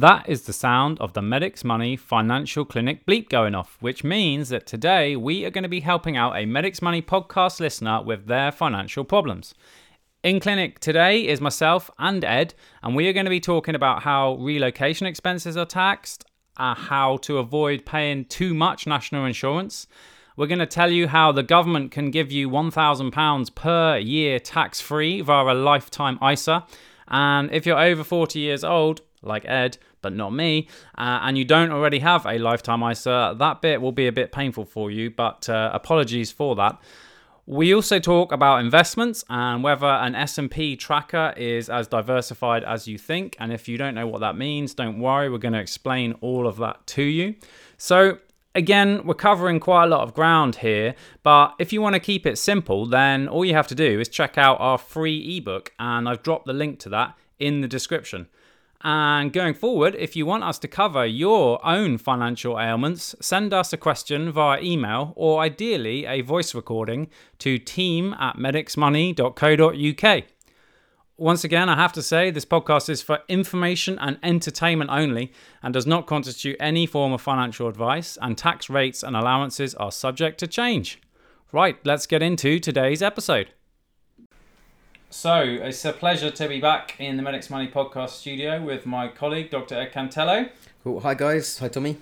That is the sound of the Medics Money Financial Clinic bleep going off, which means that today we are going to be helping out a Medics Money podcast listener with their financial problems. In clinic today is myself and Ed, and we are going to be talking about how relocation expenses are taxed, uh, how to avoid paying too much national insurance. We're going to tell you how the government can give you £1,000 per year tax free via a lifetime ISA. And if you're over 40 years old, like Ed, but not me, uh, and you don't already have a lifetime ISA, that bit will be a bit painful for you, but uh, apologies for that. We also talk about investments and whether an S&P tracker is as diversified as you think. And if you don't know what that means, don't worry, we're going to explain all of that to you. So, again, we're covering quite a lot of ground here, but if you want to keep it simple, then all you have to do is check out our free ebook and I've dropped the link to that in the description. And going forward, if you want us to cover your own financial ailments, send us a question via email or ideally a voice recording to team at medicsmoney.co.uk. Once again, I have to say this podcast is for information and entertainment only and does not constitute any form of financial advice, and tax rates and allowances are subject to change. Right, let's get into today's episode. So, it's a pleasure to be back in the Medics Money podcast studio with my colleague, Dr. Ed Cantelo. Cool. Hi, guys. Hi, Tommy.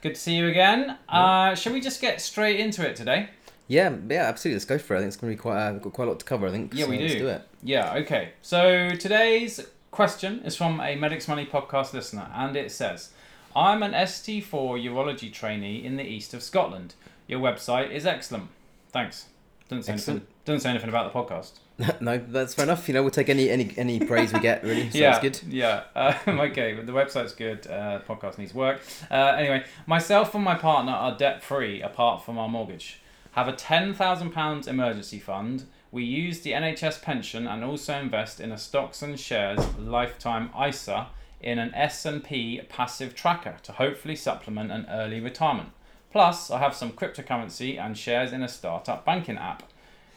Good to see you again. Uh, shall we just get straight into it today? Yeah, yeah, absolutely. Let's go for it. I think it's going to be quite, uh, got quite a lot to cover, I think. Yeah, so we Let's do. do it. Yeah, okay. So today's question is from a Medics Money podcast listener, and it says, I'm an ST4 urology trainee in the east of Scotland. Your website is excellent. Thanks. Doesn't say, anything, Excellent. doesn't say anything about the podcast. no, that's fair enough. You know, we'll take any any any praise we get, really. So yeah, good. Yeah. Um, okay, the website's good. Uh, podcast needs work. Uh, anyway, myself and my partner are debt free apart from our mortgage. Have a ten thousand pounds emergency fund. We use the NHS pension and also invest in a stocks and shares lifetime ISA in an S&P passive tracker to hopefully supplement an early retirement. Plus, I have some cryptocurrency and shares in a startup banking app.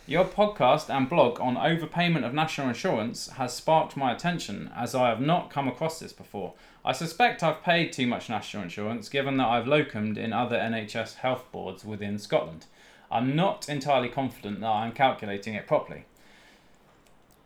Your podcast and blog on overpayment of national insurance has sparked my attention as I have not come across this before. I suspect I've paid too much national insurance given that I've locumed in other NHS health boards within Scotland. I'm not entirely confident that I'm calculating it properly.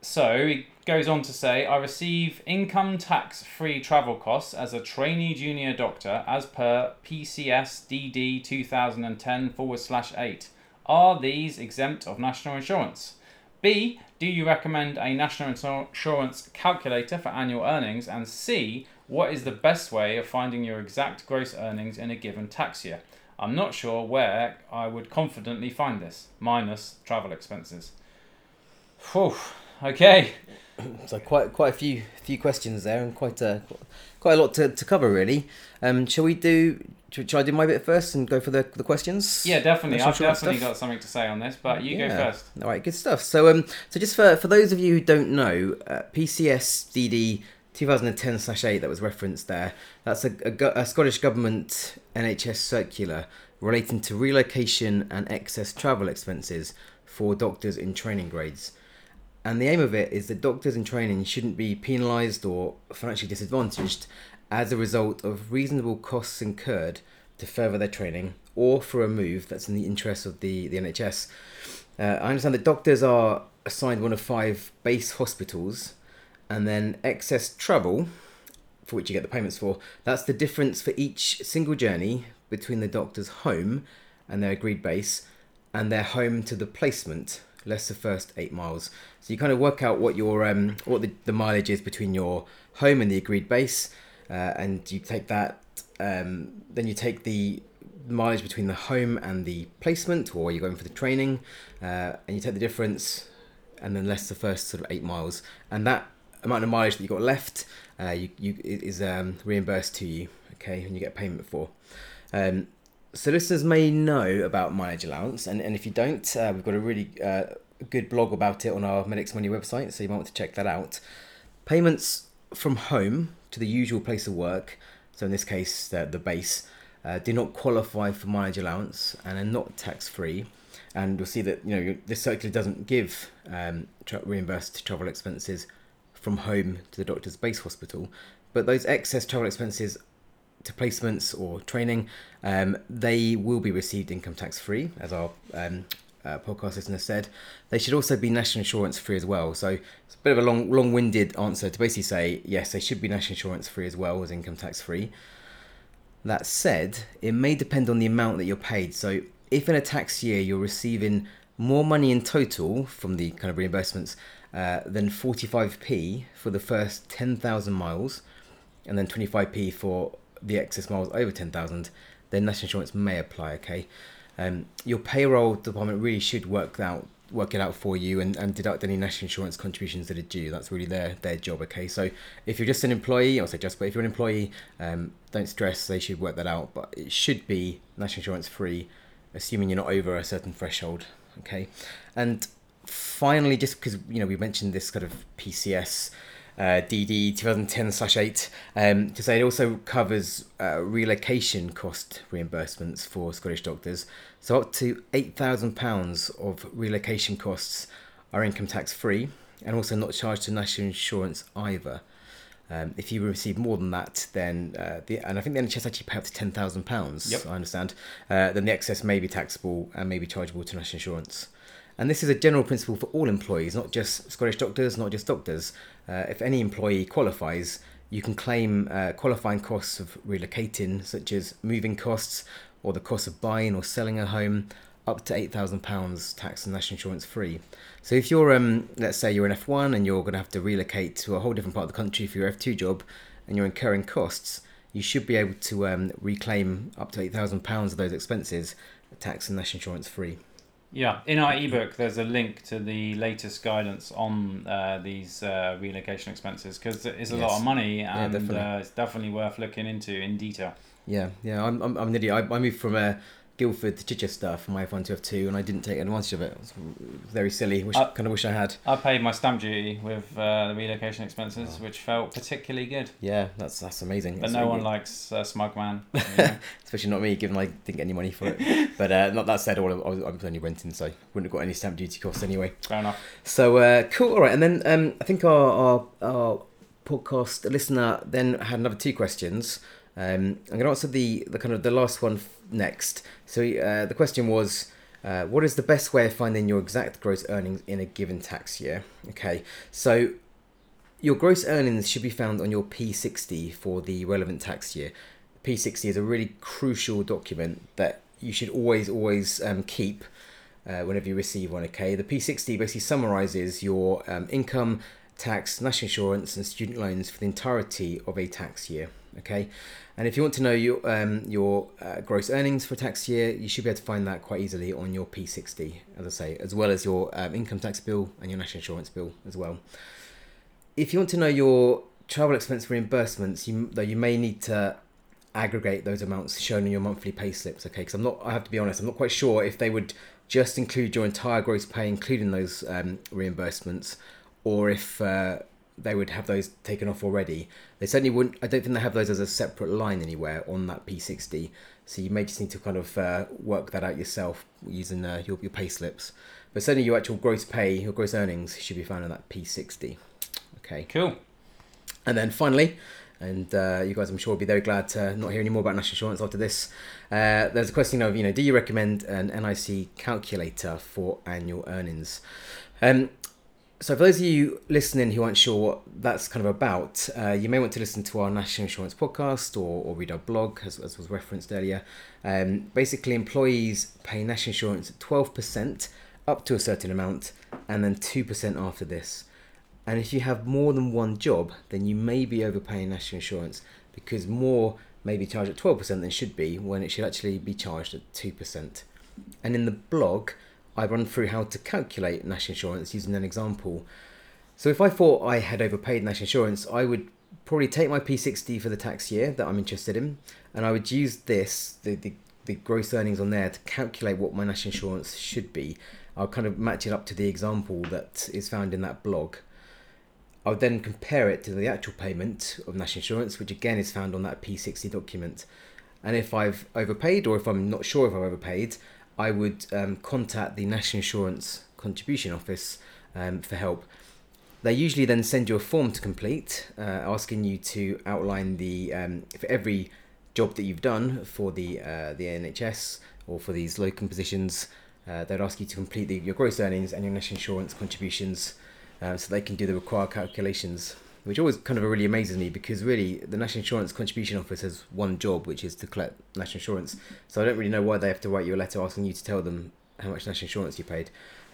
So he goes on to say, I receive income tax free travel costs as a trainee junior doctor as per PCS DD 2010 forward slash 8. Are these exempt of national insurance? B. Do you recommend a national insurance calculator for annual earnings? And C. What is the best way of finding your exact gross earnings in a given tax year? I'm not sure where I would confidently find this, minus travel expenses. Whew. Okay. So quite quite a few few questions there, and quite a quite a lot to, to cover, really. Um, shall we do? Shall shall I do my bit first and go for the the questions? Yeah, definitely. I've definitely stuff? got something to say on this, but you go Yeah. first. All right, good stuff. So, um, so just for for those of you who don't know, uh, PCS DD 2010/8 that was referenced there. That's a, a, a Scottish government NHS circular relating to relocation and excess travel expenses for doctors in training grades. And the aim of it is that doctors in training shouldn't be penalised or financially disadvantaged as a result of reasonable costs incurred to further their training or for a move that's in the interest of the, the NHS. Uh, I understand that doctors are assigned one of five base hospitals, and then excess travel, for which you get the payments for, that's the difference for each single journey between the doctor's home and their agreed base and their home to the placement, less the first eight miles. So you kind of work out what your um, what the, the mileage is between your home and the agreed base, uh, and you take that. Um, then you take the mileage between the home and the placement, or you're going for the training, uh, and you take the difference, and then less the first sort of eight miles, and that amount of mileage that you got left, uh, you you is um, reimbursed to you, okay, and you get payment for. Um, so listeners may know about mileage allowance, and, and if you don't, uh, we've got a really uh, good blog about it on our Medics Money website, so you might want to check that out. Payments from home to the usual place of work, so in this case the, the base, uh, do not qualify for mileage allowance and are not tax free. And you'll see that you know this circular doesn't give um, tra- reimbursed travel expenses from home to the doctor's base hospital, but those excess travel expenses to placements or training, um, they will be received income tax free, as our um, uh, podcast listener said. They should also be national insurance free as well. So it's a bit of a long, long-winded answer to basically say yes, they should be national insurance free as well as income tax free. That said, it may depend on the amount that you're paid. So if in a tax year you're receiving more money in total from the kind of reimbursements uh, than 45p for the first 10,000 miles, and then 25p for the excess miles over 10,000, then national insurance may apply. Okay, um, your payroll department really should work out work it out for you and, and deduct any national insurance contributions that are due. That's really their their job. Okay, so if you're just an employee, I'll say just, but if you're an employee, um, don't stress. They should work that out, but it should be national insurance free, assuming you're not over a certain threshold. Okay, and finally, just because you know we mentioned this kind of PCS uh, DD 2010/8 um, to say it also covers uh, relocation cost reimbursements for Scottish doctors. So up to eight thousand pounds of relocation costs are income tax free and also not charged to national insurance either. Um, if you receive more than that, then uh, the and I think the NHS actually pay up to ten thousand pounds. Yep. I understand. Uh, then the excess may be taxable and may be chargeable to national insurance. And this is a general principle for all employees, not just Scottish doctors, not just doctors. Uh, if any employee qualifies, you can claim uh, qualifying costs of relocating, such as moving costs or the cost of buying or selling a home, up to £8,000 tax and national insurance free. So if you're, um, let's say you're an F1 and you're going to have to relocate to a whole different part of the country for your F2 job and you're incurring costs, you should be able to um, reclaim up to £8,000 of those expenses, tax and national insurance free. Yeah, in our ebook, there's a link to the latest guidance on uh, these uh, relocation expenses because it's a lot of money Yeah, and definitely. uh, it's definitely worth looking into in detail. Yeah, yeah, I'm, I'm, I'm an idiot. I, I moved from uh, Guildford to Chichester for my F1 to F2 and I didn't take advantage of it. It was very silly. Wish, Uh, kind of wish I had. I paid my stamp duty with uh, the relocation expenses, which felt particularly good. Yeah, that's that's amazing. But That's no really one good. likes uh, Smug Man. you know. especially not me, given I didn't get any money for it. but uh, not that said, all I was, I was only renting, so wouldn't have got any stamp duty costs anyway. Fair enough. So uh, cool. All right, and then um, I think our, our our podcast listener then had another two questions. Um, I'm going to answer the the kind of the last one f- next. So uh, the question was. Uh, what is the best way of finding your exact gross earnings in a given tax year? Okay, so your gross earnings should be found on your P60 for the relevant tax year. P60 is a really crucial document that you should always, always um, keep uh, whenever you receive one. Okay, the P60 basically summarizes your um, income, tax, national insurance, and student loans for the entirety of a tax year. Okay, and if you want to know your um, your uh, gross earnings for tax year, you should be able to find that quite easily on your P60, as I say, as well as your um, income tax bill and your national insurance bill as well. If you want to know your travel expense reimbursements, you though you may need to aggregate those amounts shown on your monthly pay slips. Okay, because I'm not. I have to be honest. I'm not quite sure if they would just include your entire gross pay, including those um, reimbursements, or if uh, they would have those taken off already. They certainly wouldn't. I don't think they have those as a separate line anywhere on that P60. So you may just need to kind of uh, work that out yourself using uh, your your pay slips. But certainly your actual gross pay, your gross earnings should be found on that P60. Okay. Cool. And then finally, and uh, you guys, I'm sure, will be very glad to not hear any more about national insurance after this. Uh, there's a question of, you know, do you recommend an NIC calculator for annual earnings? Um, so, for those of you listening who aren't sure what that's kind of about, uh, you may want to listen to our national insurance podcast or, or read our blog, as, as was referenced earlier. Um, basically, employees pay national insurance at 12% up to a certain amount, and then 2% after this. And if you have more than one job, then you may be overpaying national insurance because more may be charged at 12% than should be when it should actually be charged at 2%. And in the blog, I run through how to calculate national insurance using an example. So if I thought I had overpaid national insurance, I would probably take my P60 for the tax year that I'm interested in, and I would use this, the, the, the gross earnings on there, to calculate what my national insurance should be. I'll kind of match it up to the example that is found in that blog. I would then compare it to the actual payment of national insurance, which again is found on that P60 document. And if I've overpaid or if I'm not sure if I've overpaid, I would um, contact the National Insurance Contribution Office um, for help. They usually then send you a form to complete, uh, asking you to outline the um, for every job that you've done for the uh, the NHS or for these locum positions. Uh, they'd ask you to complete the, your gross earnings and your national insurance contributions, uh, so they can do the required calculations. Which always kind of really amazes me because really the National Insurance Contribution Office has one job, which is to collect national insurance. So I don't really know why they have to write you a letter asking you to tell them how much national insurance you paid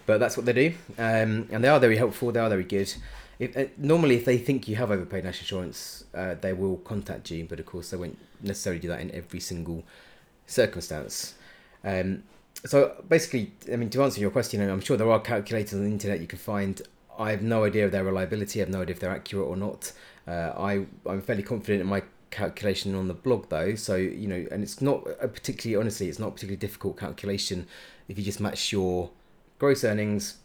but that's what they do, um, and they are very helpful. They are very good. If, uh, normally, if they think you have overpaid national insurance, uh, they will contact you, but of course, they won't necessarily do that in every single circumstance. Um, so basically, I mean, to answer your question, I'm sure there are calculators on the internet you can find. I have no idea of their reliability. I have no idea if they're accurate or not. Uh, I I'm fairly confident in my calculation on the blog though. So you know, and it's not a particularly honestly, it's not a particularly difficult calculation if you just match your gross earnings.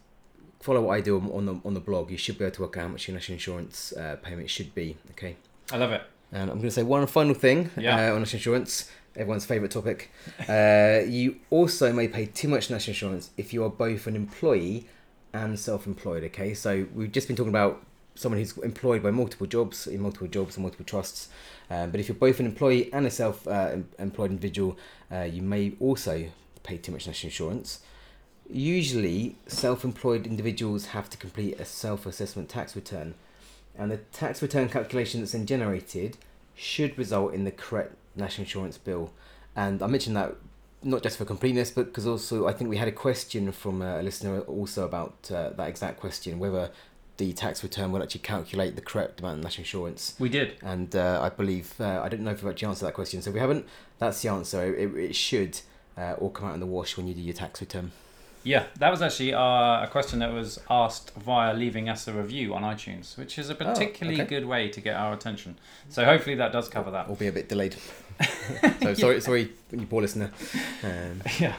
Follow what I do on the on the blog. You should be able to work out how much your national insurance uh, payment should be. Okay. I love it. And I'm going to say one final thing Yeah. uh, on national insurance. Everyone's favourite topic. Uh, you also may pay too much national insurance if you are both an employee and self-employed. Okay, so we've just been talking about someone who's employed by multiple jobs in multiple jobs and multiple trusts. Um, but if you're both an employee and a self-employed individual, uh, you may also pay too much national insurance. Usually, self-employed individuals have to complete a self-assessment tax return, and the tax return calculation that's then generated should result in the correct national insurance bill. And I mentioned that not just for completeness, but because also I think we had a question from a listener also about uh, that exact question whether the tax return will actually calculate the correct amount of national insurance. We did. And uh, I believe uh, I don't know if we've actually answered that question. So if we haven't, that's the answer. It, it should uh, all come out in the wash when you do your tax return. Yeah, that was actually uh, a question that was asked via leaving us a review on iTunes, which is a particularly okay. good way to get our attention. So hopefully that does cover that. Or be a bit delayed. so sorry, sorry, you poor listener. Um, yeah.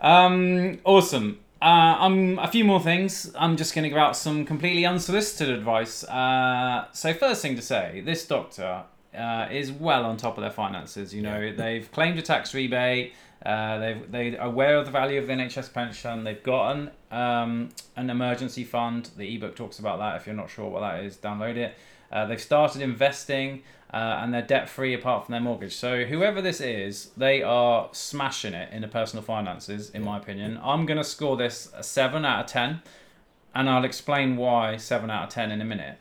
Um, awesome. Uh, um, a few more things. I'm just going to give out some completely unsolicited advice. Uh, so first thing to say, this doctor uh, is well on top of their finances. You know, they've claimed a tax rebate. Uh, they've they are aware of the value of the NHS pension. They've got an um, an emergency fund. The ebook talks about that. If you're not sure what that is, download it. Uh, they've started investing uh, and they're debt free apart from their mortgage. So whoever this is, they are smashing it in the personal finances, in my opinion. I'm gonna score this a seven out of ten, and I'll explain why seven out of ten in a minute.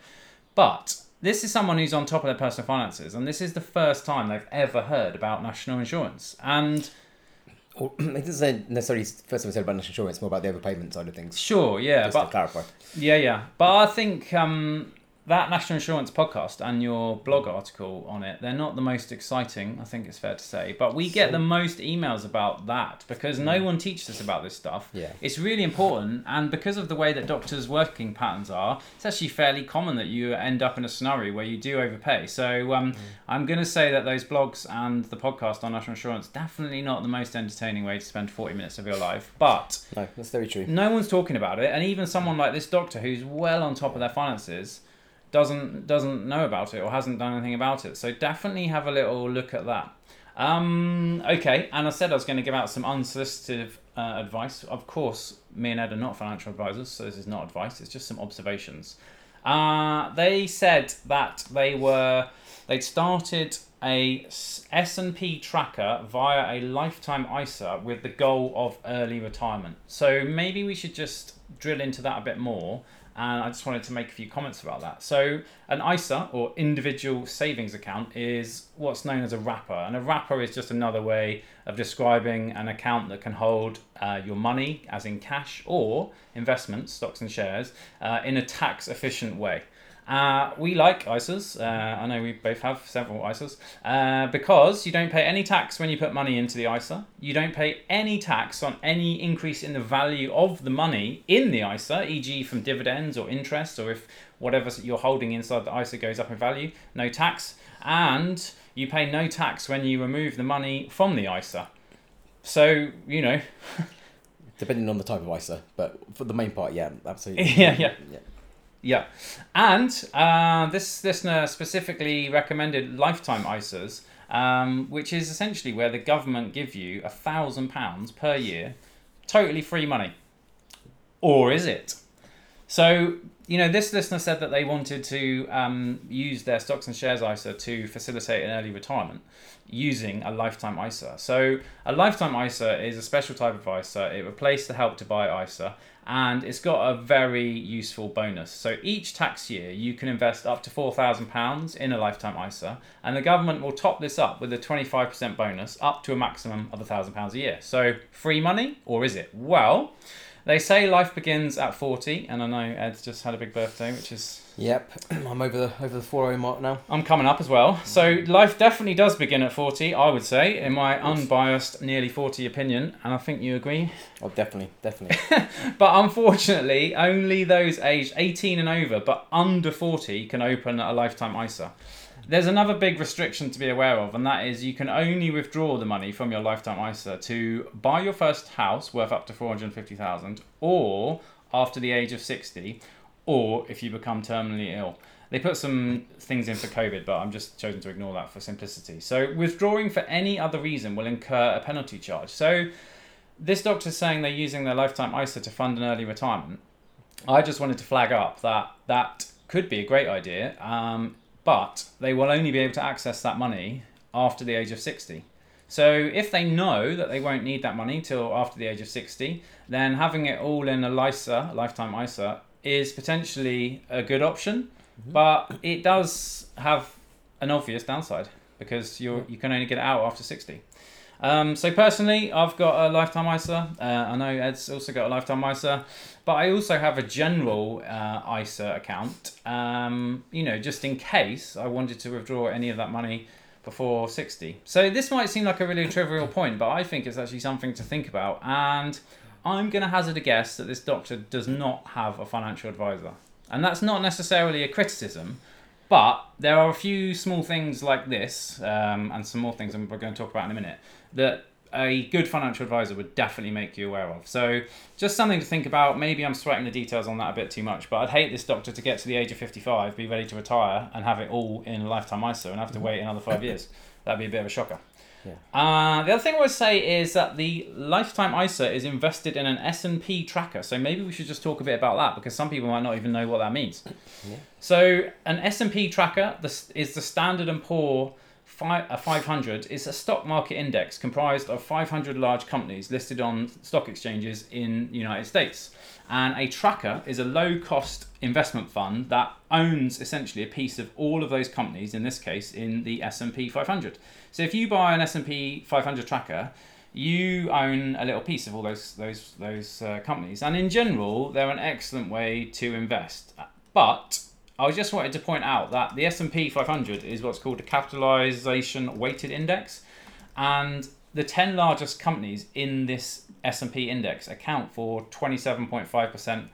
But this is someone who's on top of their personal finances, and this is the first time they've ever heard about national insurance. And or, it doesn't say necessarily first of all said about national insurance, It's more about the overpayment side of things. sure, yeah, Just but to clarify. Yeah, yeah. But I think um, that national insurance podcast and your blog article on it, they're not the most exciting, I think it's fair to say. But we get the most emails about that because no one teaches us about this stuff. Yeah. It's really important. And because of the way that doctors' working patterns are, it's actually fairly common that you end up in a scenario where you do overpay. So um, I'm going to say that those blogs and the podcast on national insurance, definitely not the most entertaining way to spend 40 minutes of your life. But No, that's very true. no one's talking about it and even someone like this doctor who's well on top of their finances doesn't doesn't know about it or hasn't done anything about it so definitely have a little look at that um, okay and i said i was going to give out some unsolicited uh, advice of course me and ed are not financial advisors so this is not advice it's just some observations uh, they said that they were they'd started a S&P tracker via a lifetime ISA with the goal of early retirement. So maybe we should just drill into that a bit more. And I just wanted to make a few comments about that. So, an ISA or individual savings account is what's known as a wrapper. And a wrapper is just another way of describing an account that can hold uh, your money, as in cash, or investments, stocks and shares, uh, in a tax efficient way. Uh, we like ISAs. Uh, I know we both have several ISAs uh, because you don't pay any tax when you put money into the ISA. You don't pay any tax on any increase in the value of the money in the ISA, e.g., from dividends or interest, or if whatever you're holding inside the ISA goes up in value, no tax. And you pay no tax when you remove the money from the ISA. So, you know, Depending on the type of ISA, but for the main part, yeah, absolutely. Yeah, yeah. Yeah, and uh, this listener specifically recommended lifetime ISAs, um, which is essentially where the government give you a thousand pounds per year, totally free money, or is it? So, you know, this listener said that they wanted to um, use their stocks and shares ISA to facilitate an early retirement using a lifetime ISA. So, a lifetime ISA is a special type of ISA. It replaced the help to buy ISA and it's got a very useful bonus. So, each tax year you can invest up to £4,000 in a lifetime ISA, and the government will top this up with a 25% bonus up to a maximum of £1,000 a year. So, free money, or is it? Well, they say life begins at 40, and I know Ed's just had a big birthday, which is. Yep, I'm over the over the 40 mark now. I'm coming up as well. So life definitely does begin at 40, I would say, in my unbiased nearly 40 opinion, and I think you agree. Oh, definitely, definitely. But unfortunately, only those aged 18 and over, but under 40, can open a lifetime ISA. There's another big restriction to be aware of, and that is you can only withdraw the money from your lifetime ISA to buy your first house worth up to 450,000 or after the age of 60 or if you become terminally ill. They put some things in for COVID, but I'm just chosen to ignore that for simplicity. So withdrawing for any other reason will incur a penalty charge. So this doctor's saying they're using their lifetime ISA to fund an early retirement. I just wanted to flag up that that could be a great idea, um, but they will only be able to access that money after the age of 60. So if they know that they won't need that money till after the age of 60, then having it all in a LISA, lifetime ISA, is potentially a good option, mm-hmm. but it does have an obvious downside because you you can only get it out after 60. Um, so personally, I've got a lifetime ISA. Uh, I know Ed's also got a lifetime ISA, but I also have a general uh, ISA account. Um, you know, just in case I wanted to withdraw any of that money before 60. So this might seem like a really trivial point, but I think it's actually something to think about. And I'm going to hazard a guess that this doctor does not have a financial advisor. And that's not necessarily a criticism, but there are a few small things like this, um, and some more things I'm going to talk about in a minute, that a good financial advisor would definitely make you aware of. So, just something to think about. Maybe I'm sweating the details on that a bit too much, but I'd hate this doctor to get to the age of 55, be ready to retire, and have it all in a lifetime ISA and have to wait another five years. That'd be a bit of a shocker. Yeah. Uh, the other thing I would say is that the lifetime ISA is invested in an S&P tracker. So maybe we should just talk a bit about that because some people might not even know what that means. Yeah. So an S&P tracker is the Standard and Poor fi- uh, 500 is a stock market index comprised of 500 large companies listed on stock exchanges in the United States. And a tracker is a low cost investment fund that owns essentially a piece of all of those companies in this case in the S&P 500. So if you buy an S&P 500 tracker, you own a little piece of all those those those uh, companies, and in general, they're an excellent way to invest. But I just wanted to point out that the S and P 500 is what's called a capitalization weighted index, and the 10 largest companies in this S and P index account for 27.5 percent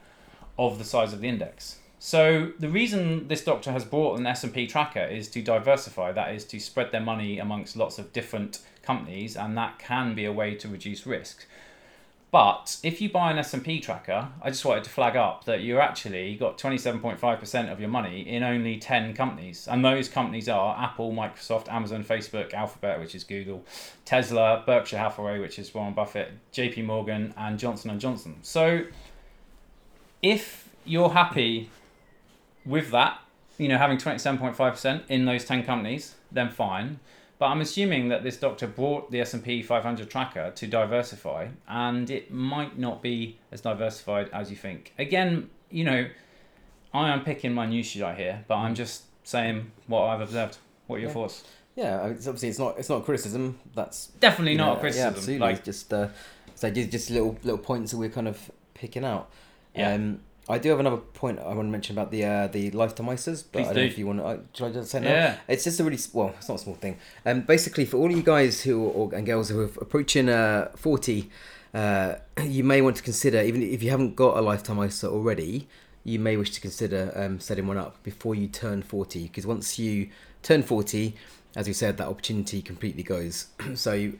of the size of the index. So the reason this doctor has bought an S&P tracker is to diversify, that is to spread their money amongst lots of different companies and that can be a way to reduce risk. But if you buy an S&P tracker, I just wanted to flag up that you actually got 27.5% of your money in only 10 companies. And those companies are Apple, Microsoft, Amazon, Facebook, Alphabet, which is Google, Tesla, Berkshire Hathaway, which is Warren Buffett, JP Morgan, and Johnson & Johnson. So if you're happy with that, you know, having 27.5% in those 10 companies, then fine. But I'm assuming that this doctor bought the S&P 500 tracker to diversify, and it might not be as diversified as you think. Again, you know, I am picking sheet here, but I'm just saying what I've observed. What are your Yeah. thoughts? Yeah, it's obviously it's not it's not criticism. That's Definitely not know, a criticism. Yeah, absolutely. Like, just uh, so just just little little points that we're kind of picking out. Yeah. Um, I do have another point I want to mention about the uh, the lifetime ISAs, but Please I don't do. know if you want to. Uh, should I just say now? yeah, It's just a really well, it's not a small thing. Um, basically, for all you guys who or, and girls who are approaching uh, forty, uh, you may want to consider even if you haven't got a lifetime ISA already, you may wish to consider um, setting one up before you turn forty. Because once you turn forty, as we said, that opportunity completely goes. so. You,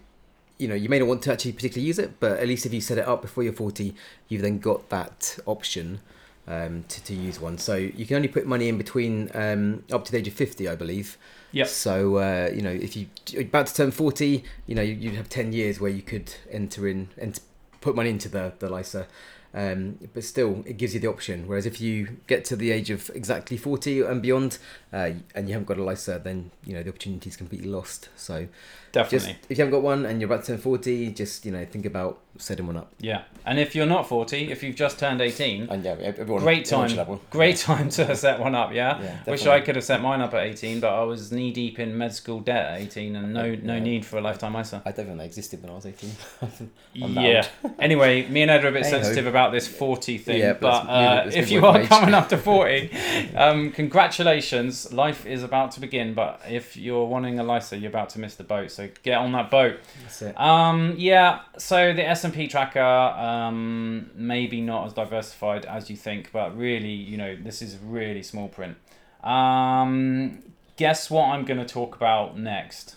you know, you may not want to actually particularly use it, but at least if you set it up before you're 40, you've then got that option um, to, to use one. So you can only put money in between um, up to the age of 50, I believe. Yep. So, uh, you know, if you, you're about to turn 40, you know, you- you'd have 10 years where you could enter in and put money into the, the LISA. Um, but still, it gives you the option. Whereas if you get to the age of exactly 40 and beyond, uh, and you haven't got a LISA, then you know the opportunity is completely lost. So Definitely. just if you haven't got one and you're about to turn 40, just you know think about setting one up. Yeah. And if you're not 40, if you've just turned 18, And yeah, everyone great time. Great time to set one up, yeah? Yeah, Wish. I could have set mine up at 18, but I was knee deep in med school debt at 18 and no no Yeah. need for a lifetime ISA. I don't think they existed when I was 18. Yeah. anyway, me and Ed are a bit sensitive about this 40 thing, Yeah, but but uh, if you are age. coming up to 40, um, congratulations. Life is about to begin, but if you're wanting a LISA, you're about to miss the boat, so get on that boat. That's it. Um, yeah, so the S&P tracker, um, maybe not as diversified as you think, but really, you know, this is really small print. Um, guess what I'm going to talk about next?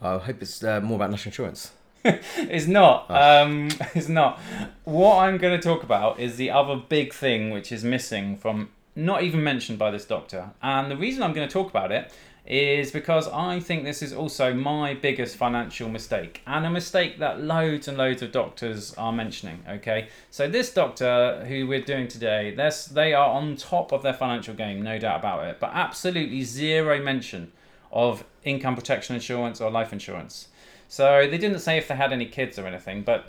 I hope it's uh, more about national insurance. It's not. Oh. Um, it's not. What I'm going to talk about is the other big thing which is missing from, not even mentioned by this doctor. And the reason I'm going to talk about it is because I think this is also my biggest financial mistake and a mistake that loads and loads of doctors are mentioning. Okay, so this doctor who we're doing today, they're, on top of their financial game, no doubt about it, but absolutely zero mention of income protection insurance or life insurance. So they didn't say if they had any kids or anything, but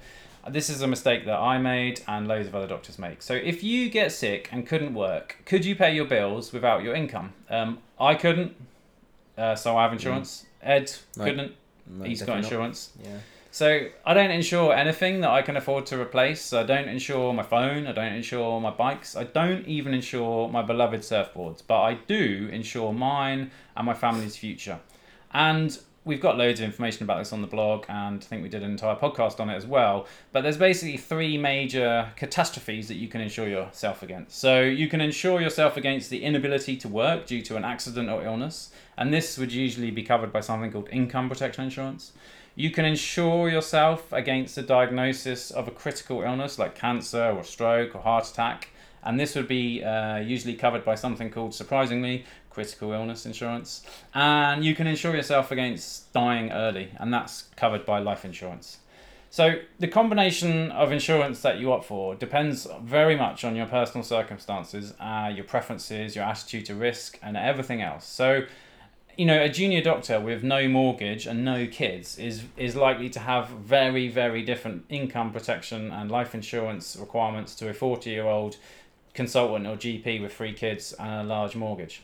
this is a mistake that I made and loads of other doctors make. So if you get sick and couldn't work, could you pay your bills without your income? Um, I couldn't, uh, so I have insurance. Ed No. couldn't, No, he's got definitely not. insurance. Yeah. So I don't insure anything that I can afford to replace. So I don't insure my phone. I don't insure my bikes. I don't even insure my beloved surfboards. But I do insure mine and my family's future. And we've got loads of information about this on the blog, and I think we did an entire podcast on it as well. But there's basically three major catastrophes that you can insure yourself against. So you can insure yourself against the inability to work due to an accident or illness, and this would usually be covered by something called income protection insurance. You can insure yourself against the diagnosis of a critical illness like cancer or stroke or heart attack, and this would be uh, usually covered by something called, surprisingly, critical illness insurance. And you can insure yourself against dying early, and that's covered by life insurance. So the combination of insurance that you opt for depends very much on your personal circumstances, uh, your preferences, your attitude to risk, and everything else. So you know, a junior doctor with no mortgage and no kids is is likely to have very very different income protection and life insurance requirements to a 40 year old consultant or GP with three kids and a large mortgage.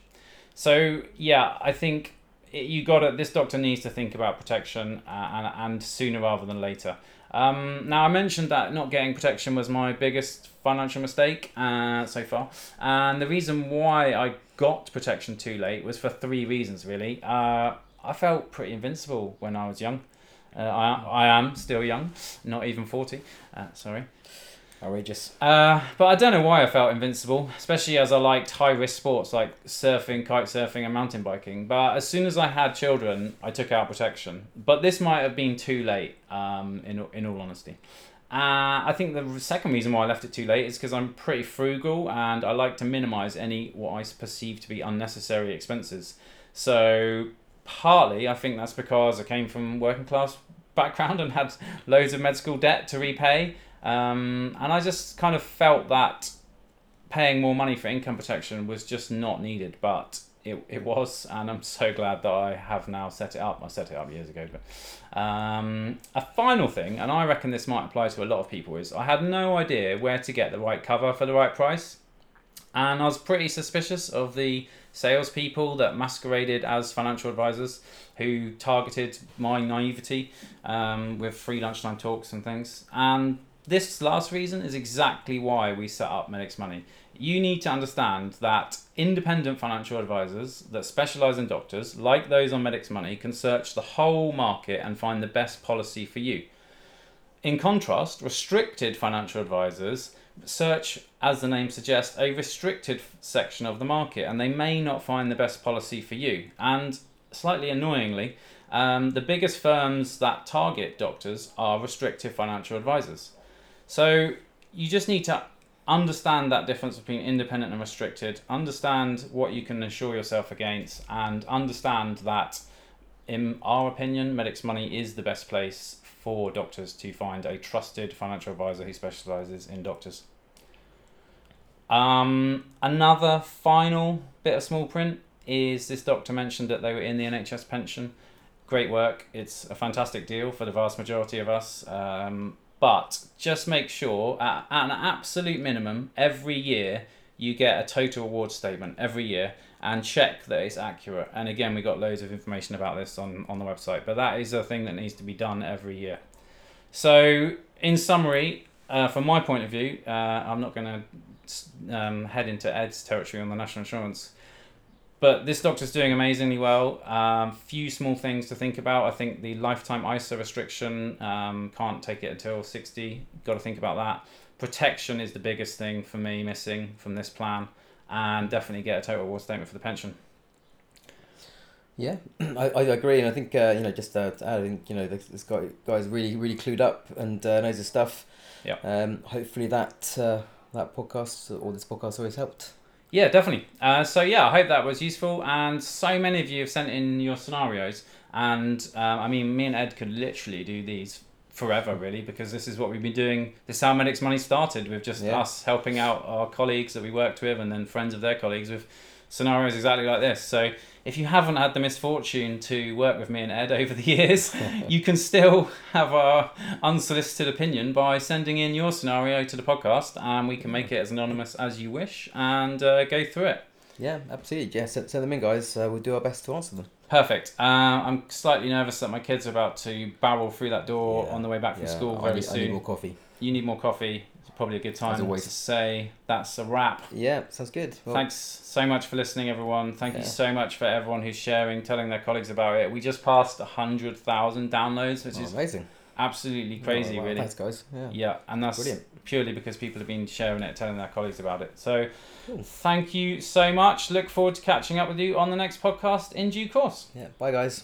So yeah, I think it, you got to this doctor needs to think about protection uh, and and sooner rather than later. Um, now I mentioned that not getting protection was my biggest financial mistake uh, so far, and the reason why I got protection too late was for three reasons really. Uh, I felt pretty invincible when I was young. Uh, I I am still young, not even forty. Uh, sorry. Outrageous. Uh, but I don't know why I felt invincible, especially as I liked high risk sports like surfing, kite surfing, and mountain biking. But as soon as I had children, I took out protection. But this might have been too late, um, in, in all honesty. Uh, I think the second reason why I left it too late is because I'm pretty frugal and I like to minimize any what I perceive to be unnecessary expenses. So partly I think that's because I came from working class background and had loads of med school debt to repay. Um, and I just kind of felt that paying more money for income protection was just not needed, but it, it was, and I'm so glad that I have now set it up. I set it up years ago, but um, a final thing, and I reckon this might apply to a lot of people, is I had no idea where to get the right cover for the right price, and I was pretty suspicious of the salespeople that masqueraded as financial advisors who targeted my naivety um, with free lunchtime talks and things. And this last reason is exactly why we set up Medics Money. You need to understand that independent financial advisors that specialize in doctors, like those on Medics Money, can search the whole market and find the best policy for you. In contrast, restricted financial advisors search, as the name suggests, a restricted section of the market and they may not find the best policy for you. And slightly annoyingly, um, the biggest firms that target doctors are restrictive financial advisors. So you just need to understand that difference between independent and restricted, understand what you can insure yourself against, and understand that, in our opinion, Medics Money is the best place for doctors to find a trusted financial advisor who specialises in doctors. Um, another final bit of small print is this doctor mentioned that they were in the NHS pension. Great work. It's a fantastic deal for the vast majority of us. Um, but just make sure, at, at an absolute minimum, every year you get a total award statement every year and check that it's accurate. And again, we got loads of information about this on, on the website, but that is a thing that needs to be done every year. So, in summary, uh, from my point of view, uh, I'm not going to um, head into Ed's territory on the national insurance. But this doctor's doing amazingly well. Um, few small things to think about. I think the lifetime ISA restriction um, can't take it until 60. Got to think about that. Protection is the biggest thing for me missing from this plan and definitely get a total award statement for the pension. Yeah, I, I agree, and I think uh, you know just uh, to add, I think you know this, this guy guy's really really clued up and uh, knows his stuff. Yeah. Um. Hopefully that uh, that podcast or this podcast always helped. Yeah, definitely. Uh, so yeah, I hope that was useful, and so many of you have sent in your scenarios, and um, I mean, me and Ed could literally do these forever really because this is what we've been doing this is how medics money started with just Yeah. us helping out our colleagues that we worked with and then friends of their colleagues with scenarios exactly like this so if you haven't had the misfortune to work with me and ed over the years you can still have our unsolicited opinion by sending in your scenario to the podcast and we can make it as anonymous as you wish and uh, go through it Yeah, absolutely. Yeah, send, send them in, guys. Uh, we'll do our best to answer them. Perfect. Uh, I'm slightly nervous that my kids are about to barrel through that door Yeah. on the way back from Yeah, school I very need, I soon. need more coffee. you need more coffee. Probably a good time always. to say that's a wrap. Yeah, sounds good. Well, Thanks so much for listening, everyone. Thank you so much for everyone who's sharing, telling their colleagues about it. We just passed 100,000 downloads, which oh, is amazing. absolutely crazy, Oh, wow. really. Thanks, guys. Yeah. Yeah, and that's Brilliant. purely because people have been sharing it, telling their colleagues about it. So, Cool. thank you so much. Look forward to catching up with you on the next podcast in due course. Yeah. Bye, guys.